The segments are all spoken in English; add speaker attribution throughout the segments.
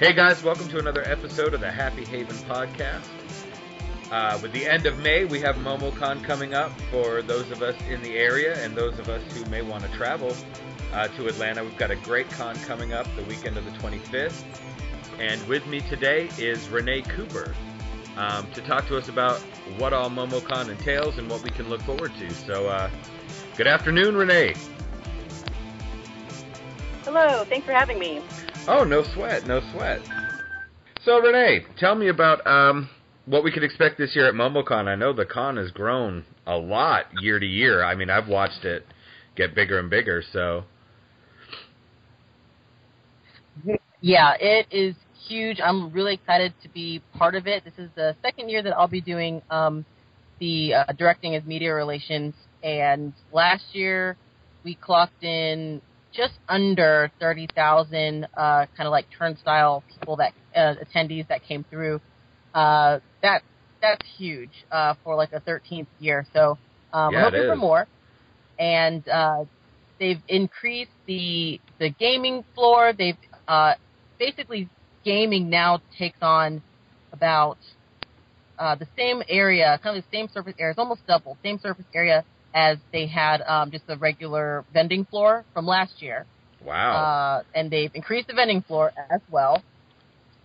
Speaker 1: Hey guys, welcome to another episode of the Happy Haven podcast. Uh, with the end of May, we have MomoCon coming up for those of us in the area and those of us who may want to travel uh, to Atlanta. We've got a great con coming up the weekend of the 25th. And with me today is Renee Cooper um, to talk to us about what all MomoCon entails and what we can look forward to. So, uh, good afternoon, Renee.
Speaker 2: Hello, thanks for having me.
Speaker 1: Oh, no sweat, no sweat. So, Renee, tell me about um, what we could expect this year at MomoCon. I know the con has grown a lot year to year. I mean, I've watched it get bigger and bigger. So,
Speaker 3: yeah, it is huge. I'm really excited to be part of it. This is the second year that I'll be doing um, the uh, directing as media relations, and last year we clocked in just under 30,000 uh, kind of like turnstile people that uh, attendees that came through. Uh, that that's huge uh, for like a 13th year. So um,
Speaker 1: Yeah,
Speaker 3: we're hoping for more. And uh, they've increased the the gaming floor. They've uh, basically gaming now takes on about uh, the same area, kind of the same surface area. It's almost double, same surface area as they had um, just the regular vending floor from last year.
Speaker 1: wow.
Speaker 3: Uh, and they've increased the vending floor as well.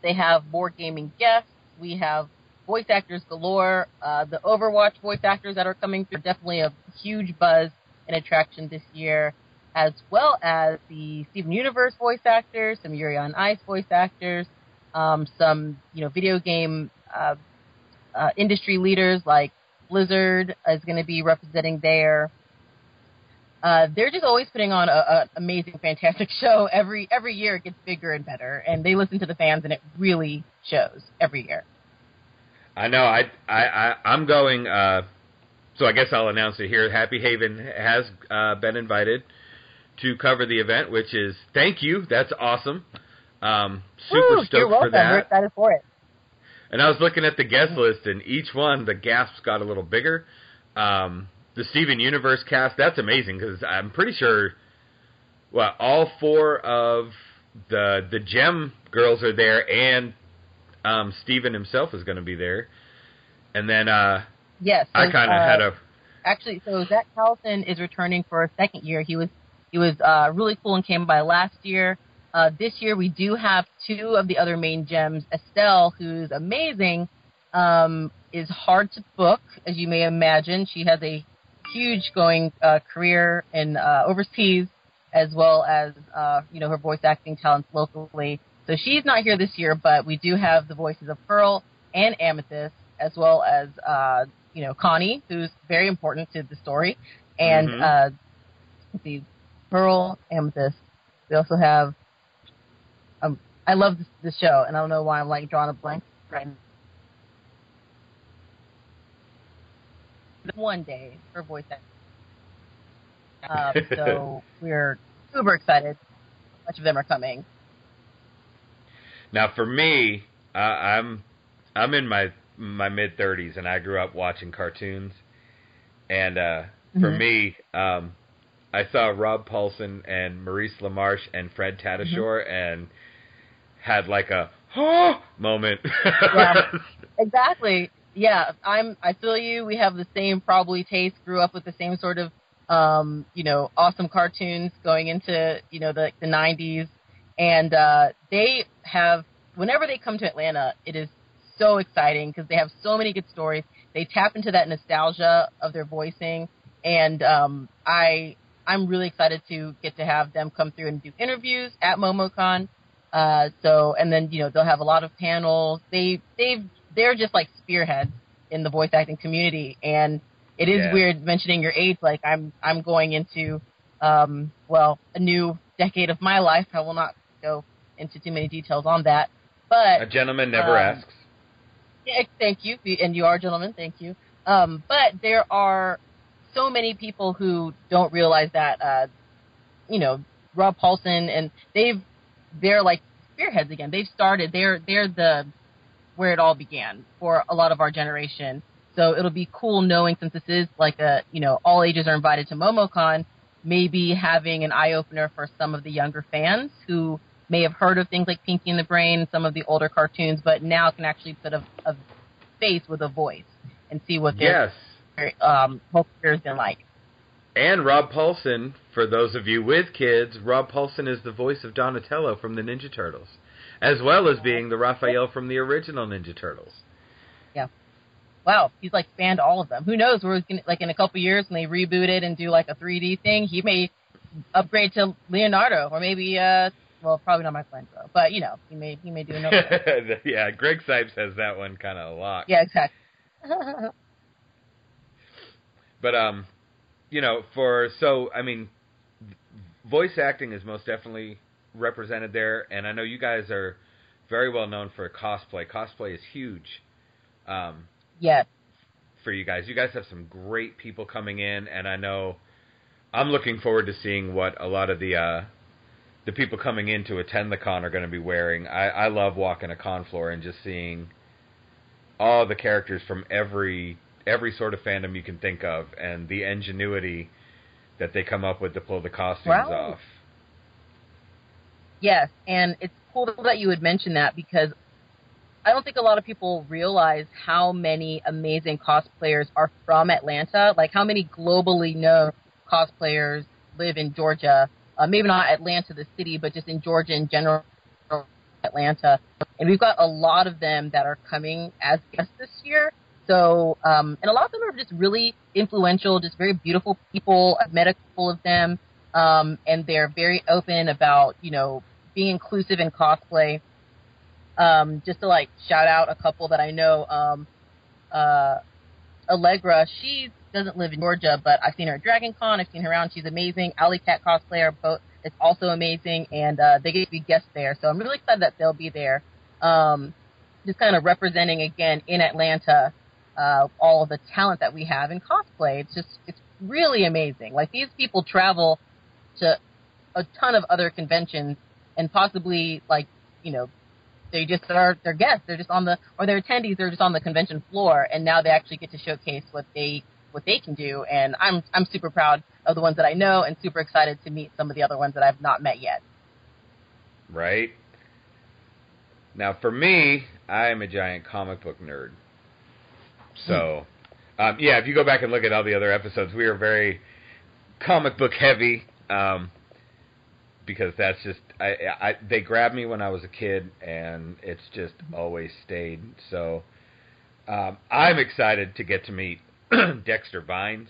Speaker 3: They have more gaming guests. We have voice actors galore. Uh, the Overwatch voice actors that are coming through are definitely a huge buzz and attraction this year, as well as the Steven Universe voice actors, some Yuri on Ice voice actors, um, some you know video game uh, uh, industry leaders like Blizzard is going to be representing there. Uh, they're just always putting on a, a amazing, fantastic show every every year. It gets bigger and better, and they listen to the fans, and it really shows every year.
Speaker 1: I know. I I, I I'm going. Uh, so I guess I'll announce it here. Happy Haven has uh, been invited to cover the event, which is thank you. That's awesome. Um, super
Speaker 3: Woo,
Speaker 1: stoked
Speaker 3: you're welcome.
Speaker 1: for
Speaker 3: We're
Speaker 1: that.
Speaker 3: excited for it.
Speaker 1: And I was looking at the guest list, and each one the gasps got a little bigger. Um, the Steven Universe cast that's amazing because I'm pretty sure, well, all four of the the Gem girls are there, and um, Steven himself is going to be there. And then uh,
Speaker 3: Yes,
Speaker 1: I kind of
Speaker 3: uh,
Speaker 1: had a
Speaker 3: actually. So Zach Callison is returning for a second year. He was he was uh, really cool and came by last year. Uh, this year we do have two of the other main gems. Estelle, who's amazing, um, is hard to book, as you may imagine. She has a huge going uh, career in uh, overseas, as well as uh, you know her voice acting talents locally. So she's not here this year, but we do have the voices of Pearl and Amethyst, as well as uh, you know Connie, who's very important to the story, and
Speaker 1: Mhm.
Speaker 3: uh, let's see, Pearl, Amethyst. We also have. I love this, this show, and I don't know why I'm like drawing a blank right now. One day for voice acting. Uh, so we're super excited. A bunch of them are coming.
Speaker 1: Now, for me, uh, I'm I'm in my my mid 30s, and I grew up watching cartoons. And uh, for
Speaker 3: Mhm.
Speaker 1: me, um, I saw Rob Paulsen and Maurice LaMarche and Fred Tatasciore, and had like a oh moment.
Speaker 3: Yeah. Exactly. Yeah, I'm. I feel you. We have the same probably taste. Grew up with the same sort of, um, you know, awesome cartoons going into you know the the 90s, and uh, they have whenever they come to Atlanta, it is so exciting because they have so many good stories. They tap into that nostalgia of their voicing, and um, I I'm really excited to get to have them come through and do interviews at MomoCon. Uh, so and then you know they'll have a lot of panels. They they've they're just like spearheads in the voice acting community, and it is
Speaker 1: Yeah.
Speaker 3: weird mentioning your age. Like I'm I'm going into um, well a new decade of my life. I will not go into too many details on that, but
Speaker 1: a gentleman never
Speaker 3: Um,
Speaker 1: asks.
Speaker 3: yeah, thank you, and you are a gentleman. Thank you. Um, but there are so many people who don't realize that, uh, you know, Rob Paulsen and they've they're like spearheads again. They've started. They're they're the where it all began for a lot of our generation. So it'll be cool knowing since this is like a you know all ages are invited to MomoCon, maybe having an eye opener for some of the younger fans who may have heard of things like Pinky and the Brain, some of the older cartoons, but now can actually put a, a face with a voice and see what their
Speaker 1: Yes.
Speaker 3: um, whole career's been like.
Speaker 1: And Rob Paulsen, for those of you with kids, Rob Paulsen is the voice of Donatello from the Ninja Turtles, as well as being the Raphael from the original Ninja Turtles. Yeah.
Speaker 3: Wow, he's like spanned all of them. Who knows? We're gonna, like in a couple years when they reboot it and do like a 3D thing, he may upgrade to Leonardo or maybe uh well probably not Michelangelo, but you know he may he may do another.
Speaker 1: yeah, Greg Cipes has that one kind of locked.
Speaker 3: yeah, exactly.
Speaker 1: But um, you know, for so I mean, voice acting is most definitely represented there, and I know you guys are very well known for cosplay. Cosplay is huge. Um,
Speaker 3: yes.
Speaker 1: for you guys. You guys have some great people coming in, and I know I'm looking forward to seeing what a lot of the uh, the people coming in to attend the con are going to be wearing. I, I love walking a con floor and just seeing all the characters from every every sort of fandom you can think of, and the ingenuity that they come up with to pull the costumes
Speaker 3: Wow.
Speaker 1: off.
Speaker 3: Yes, and it's cool that you would mention that because I don't think a lot of people realize how many amazing cosplayers are from Atlanta. Like how many globally known cosplayers live in Georgia. Uh, maybe not Atlanta, the city, but just in Georgia in general, Atlanta. And we've got a lot of them that are coming as guests this year. So, um, and a lot of them are just really influential, just very beautiful people. I've met a couple of them um, and they're very open about you know being inclusive in cosplay. Um, just to like shout out a couple that I know, um, uh, Allegra, she doesn't live in Georgia, but I've seen her at Dragon Con. I've seen her around. She's amazing. Alley Cat cosplayer, both it's also amazing, and uh, they get to be guests there. So I'm really excited that they'll be there. Um, just kind of representing again in Atlanta uh, all of the talent that we have in cosplay. It's just it's really amazing. Like these people travel to a ton of other conventions and possibly like you know they just are they're guests they're just on the or they're attendees they're just on the convention floor and now they actually get to showcase what they what they can do and I'm I'm super proud of the ones that I know and super excited to meet some of the other ones that I've not met yet.
Speaker 1: right? Now, for me, I am a giant comic book nerd. So, um, yeah, if you go back and look at all the other episodes, we are very comic book heavy um, because that's just I, I they grabbed me when I was a kid, and it's just always stayed. So, um, I'm excited to get to meet Dexter Vines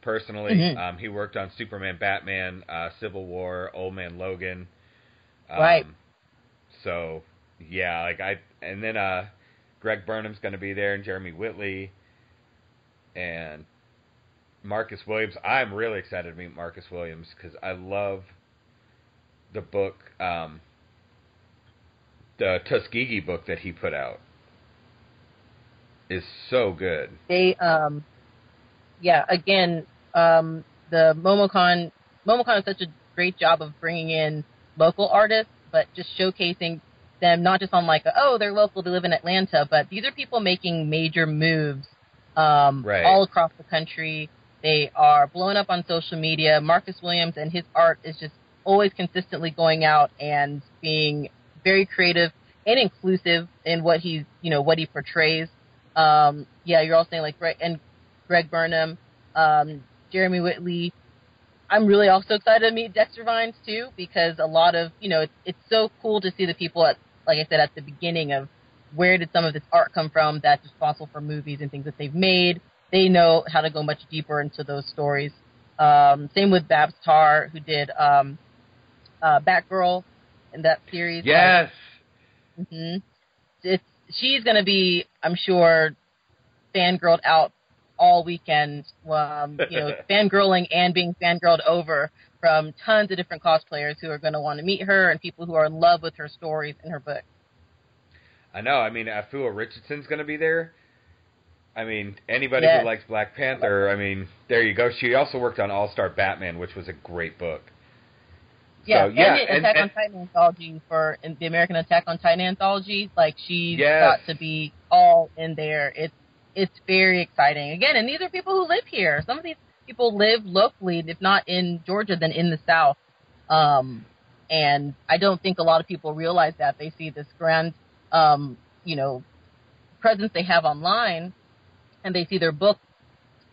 Speaker 1: personally.
Speaker 3: Mhm.
Speaker 1: Um, he worked on Superman, Batman, uh, Civil War, Old Man Logan. Um,
Speaker 3: Right.
Speaker 1: So yeah, like I and then uh, Greg Burnham's going to be there and Jeremy Whitley and Marcus Williams. I'm really excited to meet Marcus Williams because I love the book, um, the Tuskegee book that he put out. Is so good.
Speaker 3: They um yeah, again, um the MomoCon MomoCon is such a great job of bringing in local artists, but just showcasing them not just on like oh they're local they live in Atlanta, but these are people making major moves um,
Speaker 1: Right.
Speaker 3: all across the country. They are blowing up on social media. Marcus Williams and his art is just always consistently going out and being very creative and inclusive in what he's you know what he portrays. Um, yeah, you're all saying like Greg and Greg Burnham, um, Jeremy Whitley. I'm really also excited to meet Dexter Vines too because a lot of you know it's it's so cool to see the people at like I said at the beginning of where did some of this art come from that's responsible for movies and things that they've made. They know how to go much deeper into those stories. Um, same with Babs Tarr who did um, uh, Batgirl in that series.
Speaker 1: Yes.
Speaker 3: hmm It's she's gonna be, I'm sure, fangirled out all weekend. Um, you know, fangirling and being fangirled over from tons of different cosplayers who are going to want to meet her and people who are in love with her stories and her book.
Speaker 1: I know. I mean, Afua Richardson's going to be there. I mean, anybody
Speaker 3: Yes.
Speaker 1: who likes Black Panther, I mean, there you go. She also worked on All Star Batman, which was a great book.
Speaker 3: Yeah,
Speaker 1: so, yeah,
Speaker 3: and Attack
Speaker 1: and-
Speaker 3: on Titan anthology for the American Attack on Titan anthology, like she's
Speaker 1: Yes.
Speaker 3: got to be all in there. It's it's very exciting. Again, and these are people who live here. Some of these people live locally, if not in Georgia, then in the South. Um, and I don't think a lot of people realize that they see this grand, um, you know, presence they have online, and they see their book.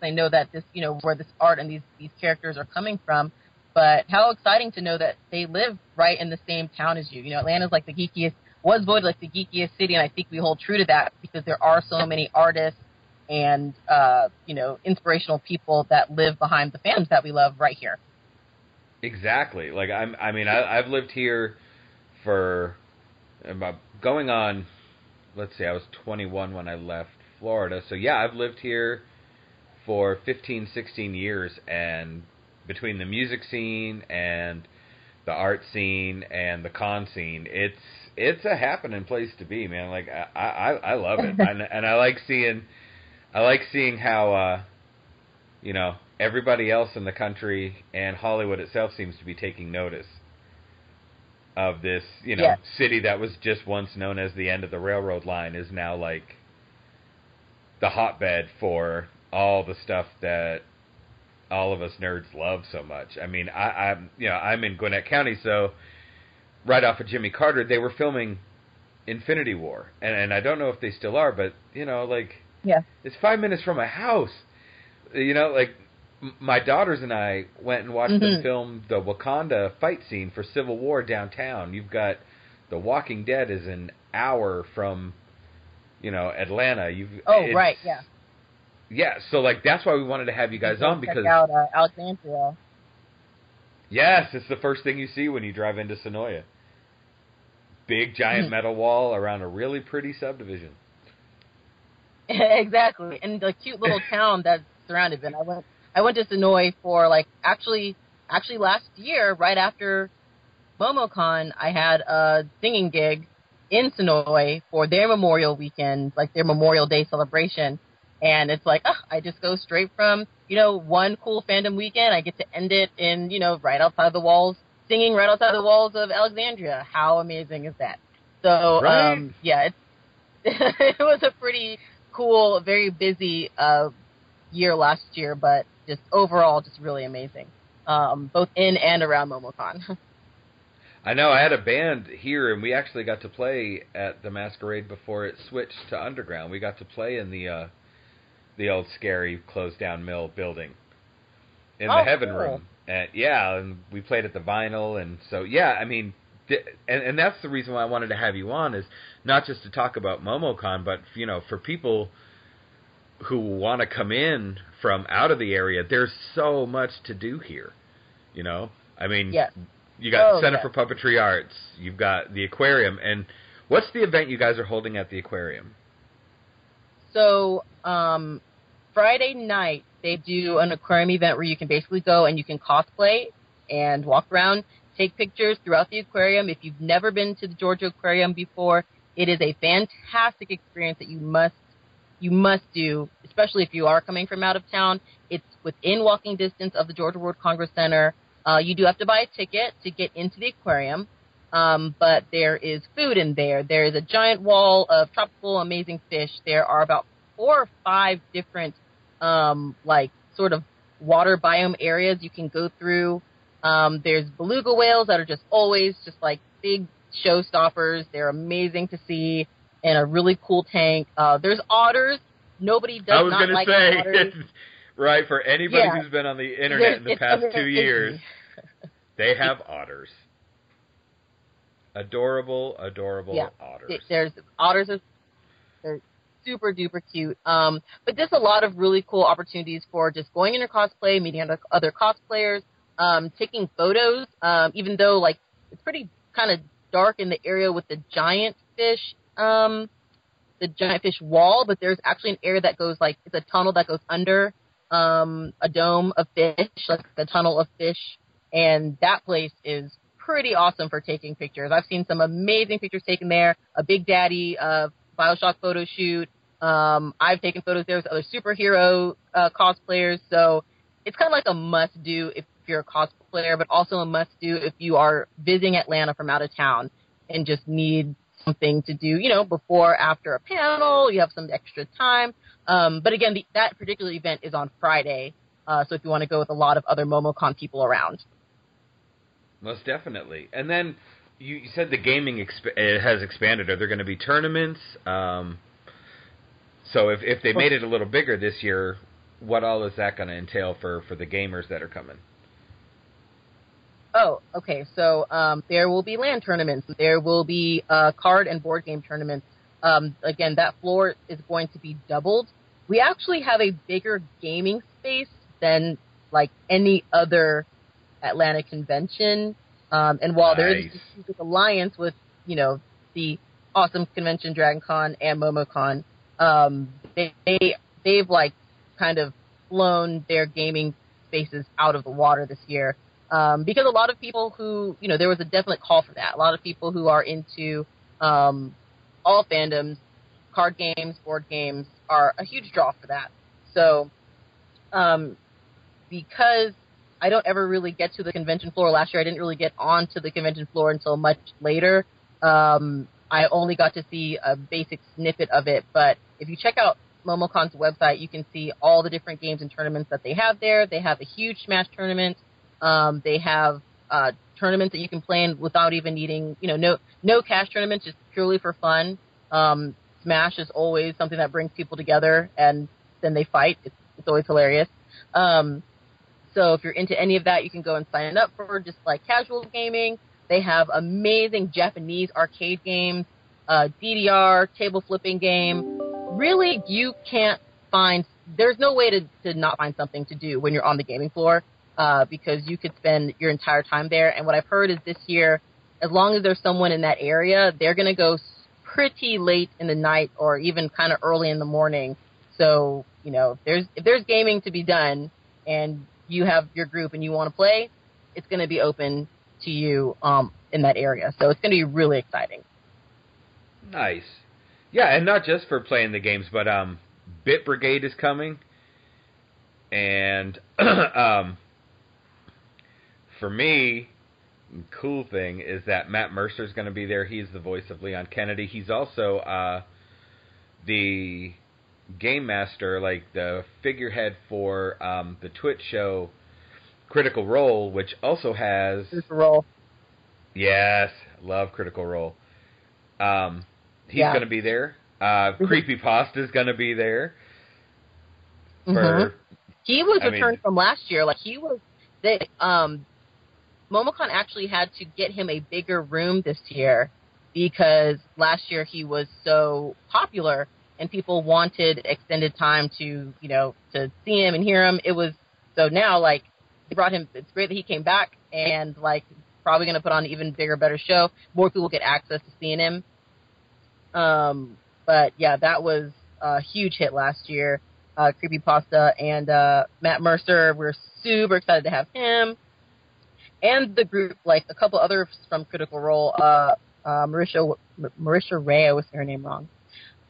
Speaker 3: They know that this, you know, where this art and these these characters are coming from. But how exciting to know that they live right in the same town as you. You know, Atlanta's like the geekiest, was voted like the geekiest city, and I think we hold true to that because there are so many artists and uh, you know inspirational people that live behind the fans that we love right here.
Speaker 1: Exactly. Like I'm. I mean, I, I've lived here for about going on. Let's see. I was 21 when I left Florida. So yeah, I've lived here for 15, 16 years, and between the music scene and the art scene and the con scene, it's it's a happening place to be, man. Like I I, I love it, and, and I like seeing I like seeing how uh, you know everybody else in the country and Hollywood itself seems to be taking notice of this, you know,
Speaker 3: Yes.
Speaker 1: city that was just once known as the end of the railroad line is now like the hotbed for all the stuff that all of us nerds love so much. I mean, I, I'm you know I'm in Gwinnett County, so right off of Jimmy Carter, they were filming Infinity War, and and I don't know if they still are, but you know, like
Speaker 3: Yeah.
Speaker 1: it's five minutes from my house. You know, like my daughters and I went and watched them
Speaker 3: Mhm.
Speaker 1: film the Wakanda fight scene for Civil War downtown. You've got The Walking Dead is an hour from, you know, Atlanta. You've
Speaker 3: Oh, right, yeah.
Speaker 1: yeah. So like that's why we wanted to have you guys on
Speaker 3: Check
Speaker 1: because
Speaker 3: out uh, Alexandria.
Speaker 1: yes, it's the first thing you see when you drive into Senoia. Big giant
Speaker 3: Mhm.
Speaker 1: metal wall around a really pretty subdivision.
Speaker 3: exactly, and the cute little town that's surrounded it. I went I went to Senoia for like actually actually last year, right after MomoCon, I had a singing gig in Senoia for their Memorial weekend, like their Memorial Day celebration. And it's like, oh, I just go straight from, you know, one cool fandom weekend. I get to end it in, you know, right outside the walls, singing right outside the walls of Alexandria. How amazing is that? So,
Speaker 1: Right.
Speaker 3: um, yeah, it's, it was a pretty cool, very busy uh, year last year, but just overall, just really amazing, um, both in and around MomoCon.
Speaker 1: I know. I had a band here, and we actually got to play at the Masquerade before it switched to underground. We got to play in the uh, the old scary closed down mill building in
Speaker 3: Oh,
Speaker 1: the Heaven
Speaker 3: cool.
Speaker 1: Room. And yeah, and we played at the Vinyl, and so yeah, I mean, and and that's the reason why I wanted to have you on is not just to talk about MomoCon, but you know, for people who want to come in from out of the area, there's so much to do here. You know, I mean, you got
Speaker 3: Oh,
Speaker 1: Center for Puppetry Arts. You've got the aquarium. And what's the event you guys are holding at the aquarium?
Speaker 3: So um, Friday night they do an aquarium event where you can basically go and you can cosplay and walk around, take pictures throughout the aquarium. If you've never been to the Georgia Aquarium before, it is a fantastic experience that you must you must do, especially if you are coming from out of town. It's within walking distance of the Georgia World Congress Center. Uh, you do have to buy a ticket to get into the aquarium, um, but there is food in there. There is a giant wall of tropical amazing fish. There are about four or five different, um, like sort of water biome areas you can go through. Um, there's beluga whales that are just always just like big showstoppers. They're amazing to see, and a really cool tank. Uh, there's otters. Nobody does
Speaker 1: I was
Speaker 3: not
Speaker 1: going to
Speaker 3: like
Speaker 1: say,
Speaker 3: otters.
Speaker 1: right, for anybody
Speaker 3: Yeah.
Speaker 1: who's been on the internet in the past two years, they have otters. Adorable, adorable
Speaker 3: Yeah.
Speaker 1: otters.
Speaker 3: There's otters are they're super duper cute. Um, but there's a lot of really cool opportunities for just going into cosplay, meeting other, other cosplayers, um, taking photos. Um, even though like it's pretty kind of dark in the area with the giant fish, um, the giant fish wall, but there's actually an area that goes like it's a tunnel that goes under um, a dome of fish, like the tunnel of fish, and that place is pretty awesome for taking pictures. I've seen some amazing pictures taken there. A Big Daddy uh, Bioshock photo shoot. Um, I've taken photos there with other superhero uh, cosplayers, so it's kind of like a must do if you're a cosplayer, but also a must do if you are visiting Atlanta from out of town and just need something to do, you know, before, after a panel, you have some extra time. Um, but again, the, that particular event is on Friday, uh, so if you want to go with a lot of other MomoCon people around.
Speaker 1: most definitely. And then you, you said the gaming exp- it has expanded. Are there going to be tournaments? Um, so if if they made it a little bigger this year, what all is that going to entail for for the gamers that are coming?
Speaker 3: Oh, okay. So um, there will be LAN tournaments. There will be uh, card and board game tournaments. Um, again, that floor is going to be doubled. We actually have a bigger gaming space than like any other Atlanta convention. Um, and while there is
Speaker 1: Nice.
Speaker 3: a strategic alliance with, you know, the awesome convention Dragon Con and MomoCon, um, they, they they've like kind of blown their gaming spaces out of the water this year. Um, because a lot of people who, you know, there was a definite call for that. A lot of people who are into um, all fandoms, card games, board games, are a huge draw for that. So, um, because I don't ever really get to the convention floor. Last year, I didn't really get onto the convention floor until much later. Um, I only got to see a basic snippet of it. But if you check out MomoCon's website, you can see all the different games and tournaments that they have there. They have a huge Smash tournament. Um, they have uh, tournaments that you can play in without even needing, you know, no no cash tournaments, just purely for fun. Um, Smash is always something that brings people together, and then they fight. It's, it's always hilarious. Um, so if you're into any of that, you can go and sign up for just like casual gaming. They have amazing Japanese arcade games, uh, DDR, table flipping game. Really, you can't find, there's no way to, to not find something to do when you're on the gaming floor, uh, because you could spend your entire time there. And what I've heard is this year, as long as there's someone in that area, they're going to go pretty late in the night or even kind of early in the morning. So, you know, if there's, if there's gaming to be done and you have your group and you want to play, it's going to be open to you um, in that area. So it's going to be really exciting.
Speaker 1: Nice. Yeah, and not just for playing the games, but um, Bit Brigade is coming, and um, for me, cool thing is that Matt Mercer is going to be there. He's the voice of Leon Kennedy. He's also uh, the game master, like the figurehead for um, the Twitch show Critical Role, which also has
Speaker 3: Just Role.
Speaker 1: Yes, love Critical Role. Um, he's
Speaker 3: Yeah.
Speaker 1: going to be there. Uh,
Speaker 3: Mhm.
Speaker 1: Creepy Pasta is going to be there. For
Speaker 3: Mhm. He was
Speaker 1: I
Speaker 3: returned
Speaker 1: mean-
Speaker 3: from last year. Like he was, they um, MomoCon actually had to get him a bigger room this year because last year he was so popular and people wanted extended time to you know to see him and hear him. It was so now like they brought him. It's great that he came back and like probably going to put on an even bigger, better show. More people get access to seeing him. Um, but yeah, that was a huge hit last year uh, Creepy Pasta and uh, Matt Mercer. We're super excited to have him. And the group, like a couple others from Critical Role, uh, uh, Marisha, Marisha Ray, I was her name wrong.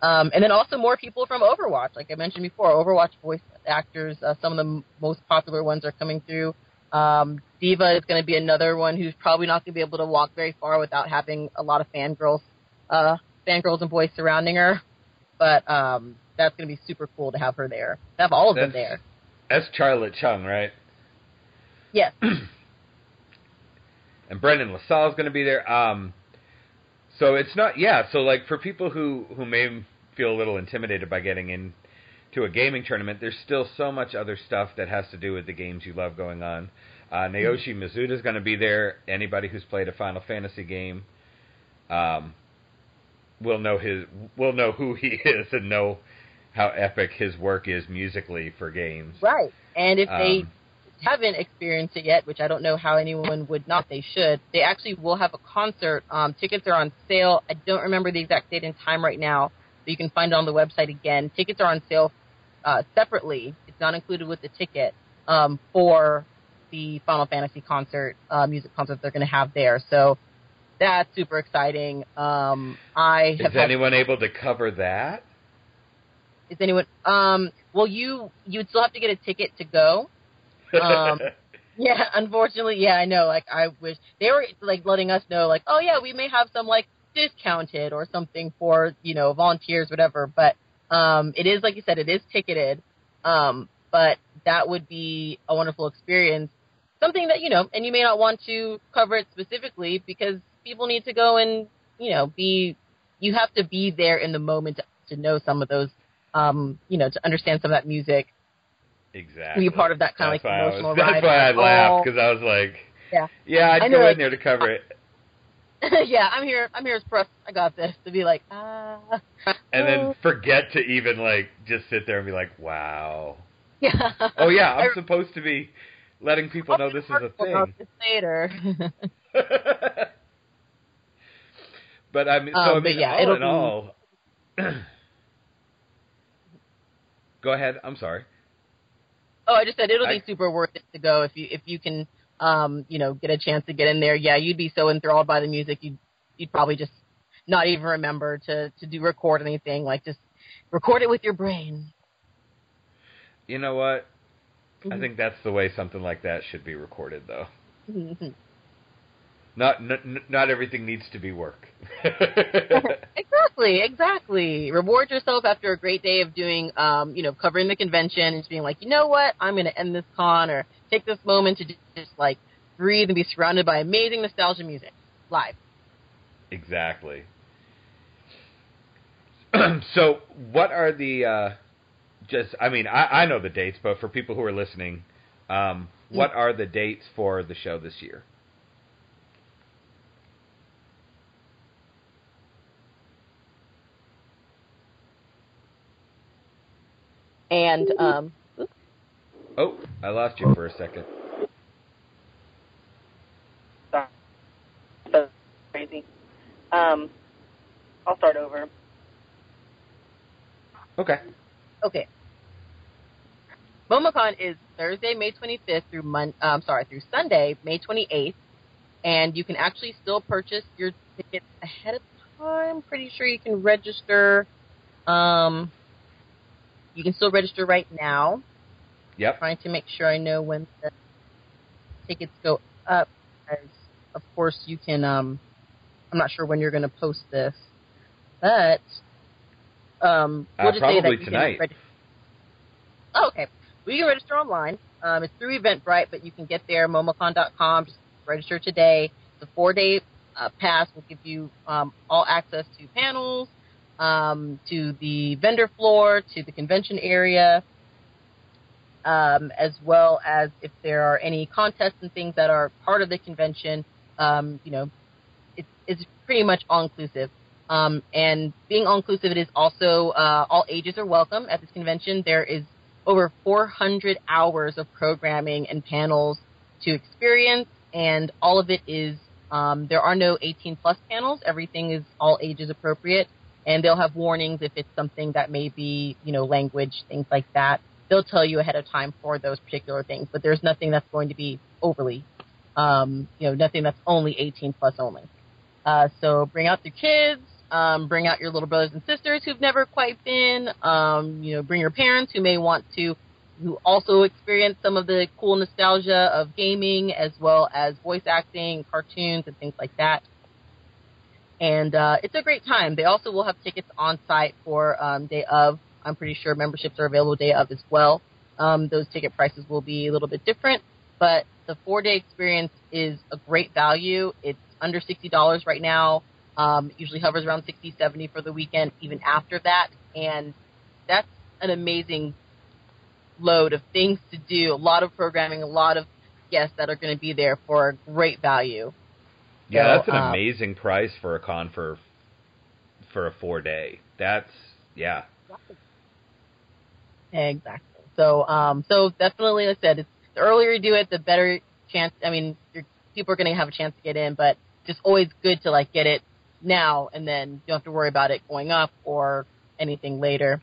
Speaker 3: Um, and then also more people from Overwatch. Like I mentioned before, Overwatch voice actors, uh, some of the m- most popular ones are coming through. Um, D.Va is going to be another one who's probably not going to be able to walk very far without having a lot of fangirls, uh, fangirls and boys surrounding her. But um, that's going to be super cool to have her there. To have all of them there.
Speaker 1: that's Charlet Chung, right?
Speaker 3: Yes.
Speaker 1: And Brendan LaSalle is going to be there. Um, so it's not, yeah. So like for people who who may feel a little intimidated by getting into a gaming tournament, there's still so much other stuff that has to do with the games you love going on. Uh, Naoshi Mizuta is going to be there. Anybody who's played a Final Fantasy game, um, will know his will know who he is and know how epic his work is musically for games.
Speaker 3: Right. And if they
Speaker 1: Um,
Speaker 3: haven't experienced it yet, which I don't know how anyone would not, they should. They actually will have a concert. Um, tickets are on sale. I don't remember the exact date and time right now, but you can find it on the website again. Tickets are on sale uh, separately. It's not included with the ticket um, for the Final Fantasy concert, uh, music concert they're going to have there. So that's super exciting. Um, I
Speaker 1: is
Speaker 3: had
Speaker 1: anyone able to cover that?
Speaker 3: Is anyone? Um. Well, you you would still have to get a ticket to go. Um, Yeah, unfortunately, yeah, I know. Like, I wish they were like letting us know, like, oh yeah, we may have some like discounted or something for you know volunteers, whatever. But um, it is like you said, it is ticketed. Um, but that would be a wonderful experience. something that you know, and you may not want to cover it specifically because people need to go and you know be. You have to be there in the moment to, to know some of those, um, you know, to understand some of that music.
Speaker 1: Exactly.
Speaker 3: Be part of that kind of
Speaker 1: That's
Speaker 3: like
Speaker 1: why I was-
Speaker 3: emotional
Speaker 1: That's why I
Speaker 3: like,
Speaker 1: laughed
Speaker 3: oh,
Speaker 1: because I was like,
Speaker 3: Yeah.
Speaker 1: yeah, I'd
Speaker 3: I know,
Speaker 1: go
Speaker 3: like,
Speaker 1: in there to cover it,
Speaker 3: yeah, I'm here. I'm here as press. I got this. To be like, ah.
Speaker 1: and then
Speaker 3: oh.
Speaker 1: forget to even like just sit there and be like, wow.
Speaker 3: yeah.
Speaker 1: Oh yeah, I'm supposed to be letting people know this is a thing.
Speaker 3: about this later.
Speaker 1: but I mean, so
Speaker 3: Um,
Speaker 1: I mean,
Speaker 3: yeah,
Speaker 1: all in
Speaker 3: be-
Speaker 1: all. Go ahead. I'm sorry.
Speaker 3: Oh, I just said it'll
Speaker 1: I-
Speaker 3: be super worth it to go if you if you can, um, you know, get a chance to get in there. Yeah, you'd be so enthralled by the music, you'd you'd probably just not even remember to to do record anything. Like just record it with your brain.
Speaker 1: You know what? I
Speaker 3: Mhm.
Speaker 1: think that's the way something like that should be recorded, though.
Speaker 3: Mhm.
Speaker 1: Not n- not everything needs to be work.
Speaker 3: exactly, exactly. Reward yourself after a great day of doing, um, you know, covering the convention and just being like, you know what, I'm going to end this con or take this moment to just like breathe and be surrounded by amazing nostalgia music live.
Speaker 1: exactly. so, what are the uh, just? I mean, I, I know the dates, but for people who are listening, um, what are the dates for the show this year?
Speaker 3: And um,
Speaker 1: Oh, I lost you for a second.
Speaker 2: Sorry. So crazy. Um, I'll start over.
Speaker 1: Okay.
Speaker 3: okay. MomoCon is Thursday, May 25th through Mon- um, sorry, through Sunday, May 28th, and you can actually still purchase your tickets ahead of time. Pretty sure you can register. Um, you can still register right now.
Speaker 1: Yep.
Speaker 3: Trying to make sure I know when the tickets go up. As of course you can. Um, I'm not sure when you're going to post this, but um, we'll
Speaker 1: Uh,
Speaker 3: just say that
Speaker 1: probably
Speaker 3: you
Speaker 1: tonight.
Speaker 3: Can register. Oh, okay. You can register online. Um, it's through Eventbrite, but you can get there, momocon.com. Just register today. The four-day uh, pass will give you um, all access to panels, um, to the vendor floor, to the convention area, um, as well as if there are any contests and things that are part of the convention. Um, you know, it's, it's pretty much all-inclusive. Um, and being all-inclusive, it is also uh, all ages are welcome at this convention. There is over 400 hours of programming and panels to experience, and all of it is um, there are no 18 plus panels. Everything is all ages appropriate, and they'll have warnings if it's something that may be you know language things like that. They'll tell you ahead of time for those particular things, but there's nothing that's going to be overly, um, you know, nothing that's only 18 plus only. Uh, so bring out your kids, um, bring out your little brothers and sisters who've never quite been, um, you know, bring your parents who may want to, who also experience some of the cool nostalgia of gaming as well as voice acting, cartoons, and things like that. And uh, it's a great time. They also will have tickets on site for um, day of. I'm pretty sure memberships are available day of as well. Um, those ticket prices will be a little bit different, but the four day experience is a great value. It's under $60 right now. Um, usually hovers around 60, 70 for the weekend, even after that. And that's an amazing load of things to do, a lot of programming, a lot of guests that are going to be there for a great value.
Speaker 1: Yeah,
Speaker 3: So,
Speaker 1: that's an
Speaker 3: um,
Speaker 1: amazing price for a con for for a four day. That's yeah.
Speaker 3: Exactly. So, um, so definitely, like I said, it's, the earlier you do it, the better chance. I mean, your, people are going to have a chance to get in, but just always good to like get it now, and then you don't have to worry about it going up or anything later.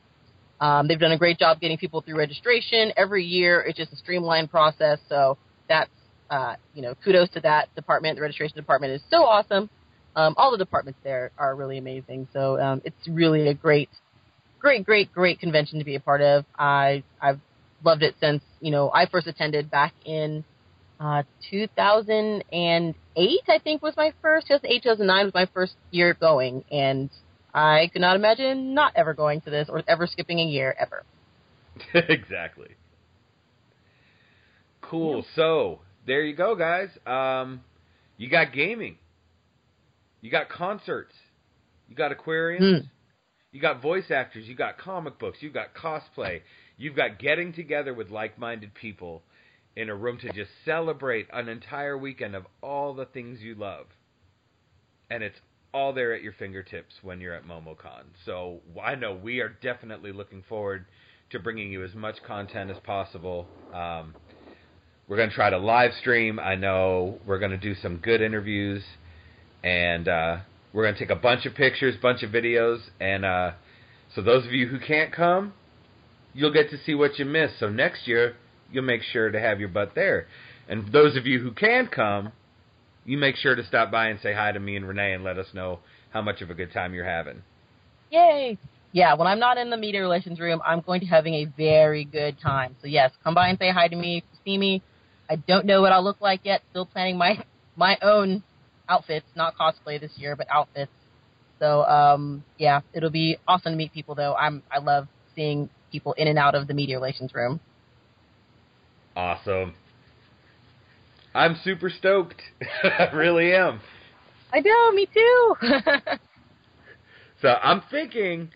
Speaker 3: Um, they've done a great job getting people through registration every year. It's just a streamlined process, so that's uh, you know, kudos to that department. The registration department is so awesome. Um, all the departments there are really amazing. So um, it's really a great great, great, great convention to be a part of. I I've loved it since you know I first attended back in uh, 2008. I think was my first. 2008, 2009 was my first year going, and I could not imagine not ever going to this or ever skipping a year ever.
Speaker 1: exactly. Cool. So there you go, guys. Um, you got gaming, you got concerts, you got aquariums,
Speaker 3: Hmm.
Speaker 1: you got voice actors, you got comic books, you got cosplay, you've got getting together with like-minded people in a room to just celebrate an entire weekend of all the things you love, and it's all there at your fingertips when you're at MomoCon. So I know we are definitely looking forward to bringing you as much content as possible. Um, we're going to try to live stream. I know we're going to do some good interviews, and uh, we're going to take a bunch of pictures, bunch of videos, and uh, so those of you who can't come, you'll get to see what you missed. So next year, you'll make sure to have your butt there. And those of you who can come, you make sure to stop by and say hi to me and Renee and let us know how much of a good time you're having.
Speaker 3: Yay! Yeah, when I'm not in the media relations room, I'm going to having a very good time. So yes, come by and say hi to me. See me, I don't know what I'll look like yet. Still planning my my own outfits, not cosplay this year, but outfits. So um, yeah, it'll be awesome to meet people though. I'm I love seeing people in and out of the media relations room.
Speaker 1: Awesome. I'm super stoked. I really am.
Speaker 3: I know, me too.
Speaker 1: So I'm thinking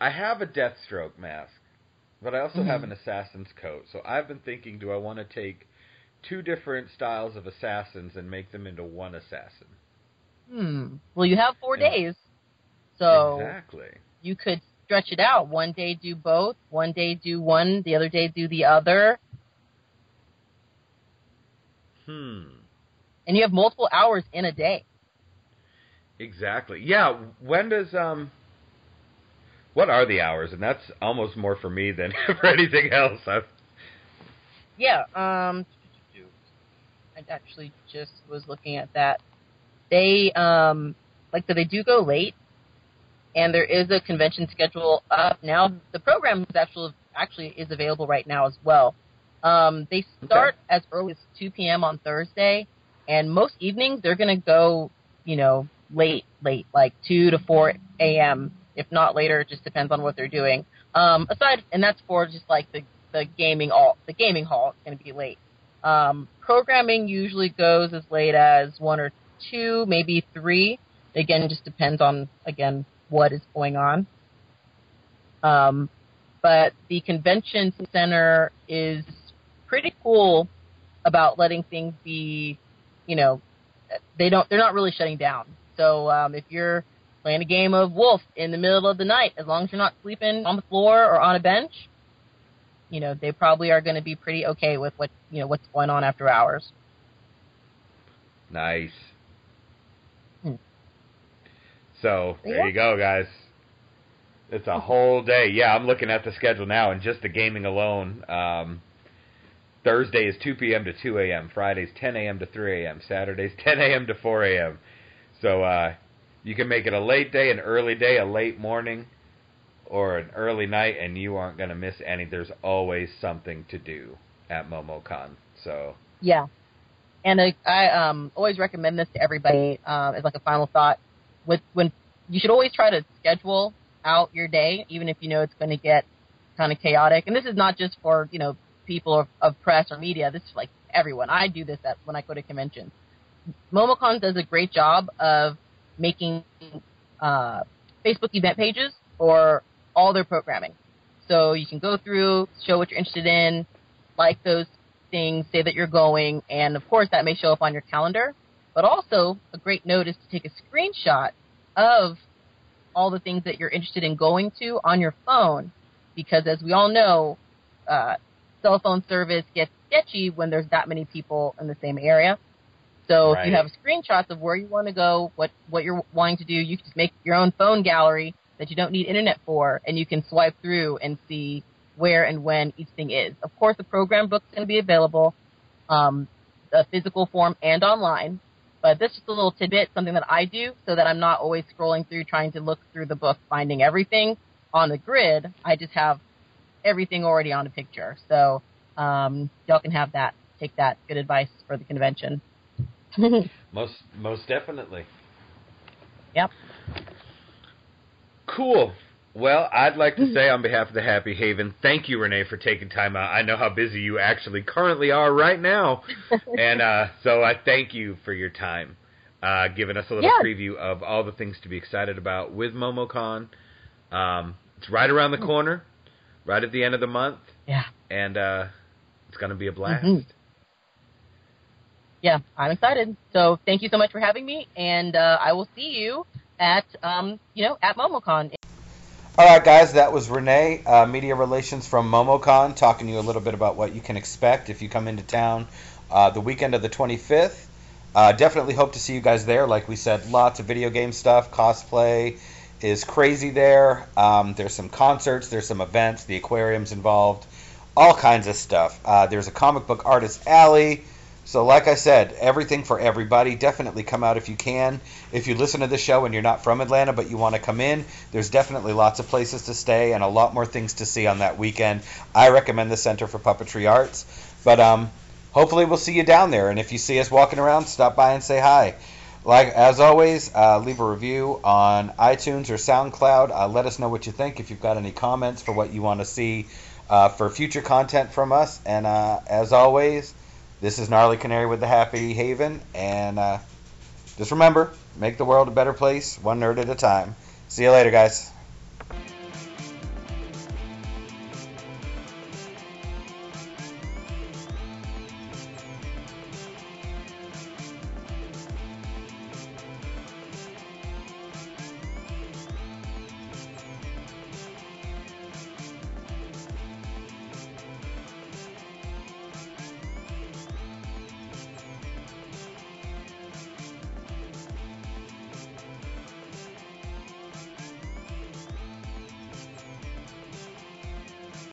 Speaker 1: I have a Deathstroke mask, but I also have
Speaker 3: Mhm.
Speaker 1: an assassin's coat. So I've been thinking, do I want to take two different styles of assassins and make them into one assassin?
Speaker 3: hmm. Well, you have four
Speaker 1: Yeah.
Speaker 3: days, so
Speaker 1: exactly.
Speaker 3: you could stretch it out. One day do both. One day do one. The other day do the other.
Speaker 1: Hmm.
Speaker 3: And you have multiple hours in a day.
Speaker 1: Exactly. Yeah. When does um? What are the hours? And that's almost more for me than for anything else. I've,
Speaker 3: Yeah. Um. I actually just was looking at that. They um like so they do go late, and there is a convention schedule up now. The program is actually actually is available right now as well. Um, they start as early as 2 p.m. on Thursday, and most evenings they're going to go, you know, late, late, like 2 to 4 a.m. If not later, it just depends on what they're doing. Um, aside, and that's for just like the the gaming all the gaming hall. It's going to be late. Um, programming usually goes as late as one or two, maybe three. Again, just depends on again what is going on. Um, but the convention center is pretty cool about letting things be, you know, they don't they're not really shutting down. So um, if you're playing a game of Wolf in the middle of the night, as long as you're not sleeping on the floor or on a bench, you know they probably are going to be pretty okay with what you know what's going on after hours.
Speaker 1: nice.
Speaker 3: Hmm.
Speaker 1: So
Speaker 3: Yeah.
Speaker 1: there you go, guys. It's a whole day. Yeah, I'm looking at the schedule now, and just the gaming alone. Um, Thursday is 2 p.m. to 2 a.m. Friday's 10 a.m. to 3 a.m. Saturday's 10 a.m. to 4 a.m. So uh, you can make it a late day, an early day, a late morning, or an early night, and you aren't going to miss any. There's always something to do at MomoCon. So
Speaker 3: Yeah, and I, I um, always recommend this to everybody um, as like a final thought. With when you should always try to schedule out your day, even if you know it's going to get kind of chaotic. And this is not just for you know people of, of press or media. This is like everyone. I do this at when I go to conventions. MomoCon does a great job of making uh, Facebook event pages for all their programming. So you can go through, show what you're interested in, like those things, say that you're going, and of course that may show up on your calendar. But also, a great note is to take a screenshot of all the things that you're interested in going to on your phone, because as we all know, uh, cell phone service gets sketchy when there's that many people in the same area. So if you have screenshots of where you want to go, what what you're wanting to do, you can just make your own phone gallery that you don't need internet for, and you can swipe through and see where and when each thing is. Of course, the program book's going to be available, um, the physical form and online. But this is just a little tidbit, something that I do, so that I'm not always scrolling through trying to look through the book, finding everything on the grid. I just have everything already on a picture. So um, y'all can have that. Take that. Good advice for the convention.
Speaker 1: most most definitely.
Speaker 3: Yep.
Speaker 1: Cool.
Speaker 4: Well, I'd like to say on behalf of the Happy Haven, thank you, Renee, for taking time out. I know how busy you actually currently are right now, and uh, so I thank you for your time, uh, giving us a little
Speaker 3: Yeah.
Speaker 4: preview of all the things to be excited about with MomoCon. Um, it's right around the corner, right at the end of the month,
Speaker 3: Yeah.
Speaker 4: and uh, it's going to be a blast.
Speaker 3: Mhm. Yeah, I'm excited. So thank you so much for having me, and uh, I will see you at um, you know at MomoCon.
Speaker 1: All right, guys, that was Renee, uh, Media Relations from MomoCon, talking to you a little bit about what you can expect if you come into town uh, the weekend of the 25th. Uh, definitely hope to see you guys there. Like we said, lots of video game stuff. Cosplay is crazy there. Um, there's some concerts, there's some events, the aquarium's involved, all kinds of stuff. Uh, there's a comic book artist alley. So, like I said, everything for everybody. Definitely come out if you can. If you listen to the show and you're not from Atlanta but you want to come in, there's definitely lots of places to stay and a lot more things to see on that weekend. I recommend the Center for Puppetry Arts. But um, hopefully we'll see you down there. And if you see us walking around, stop by and say hi. Like as always, uh, leave a review on iTunes or SoundCloud. Uh, let us know what you think. If you've got any comments for what you want to see uh, for future content from us. And uh, as always, this is Gnarly Canary with the Happy Haven. And uh, just remember, make the world a better place, one nerd at a time. See you later, guys.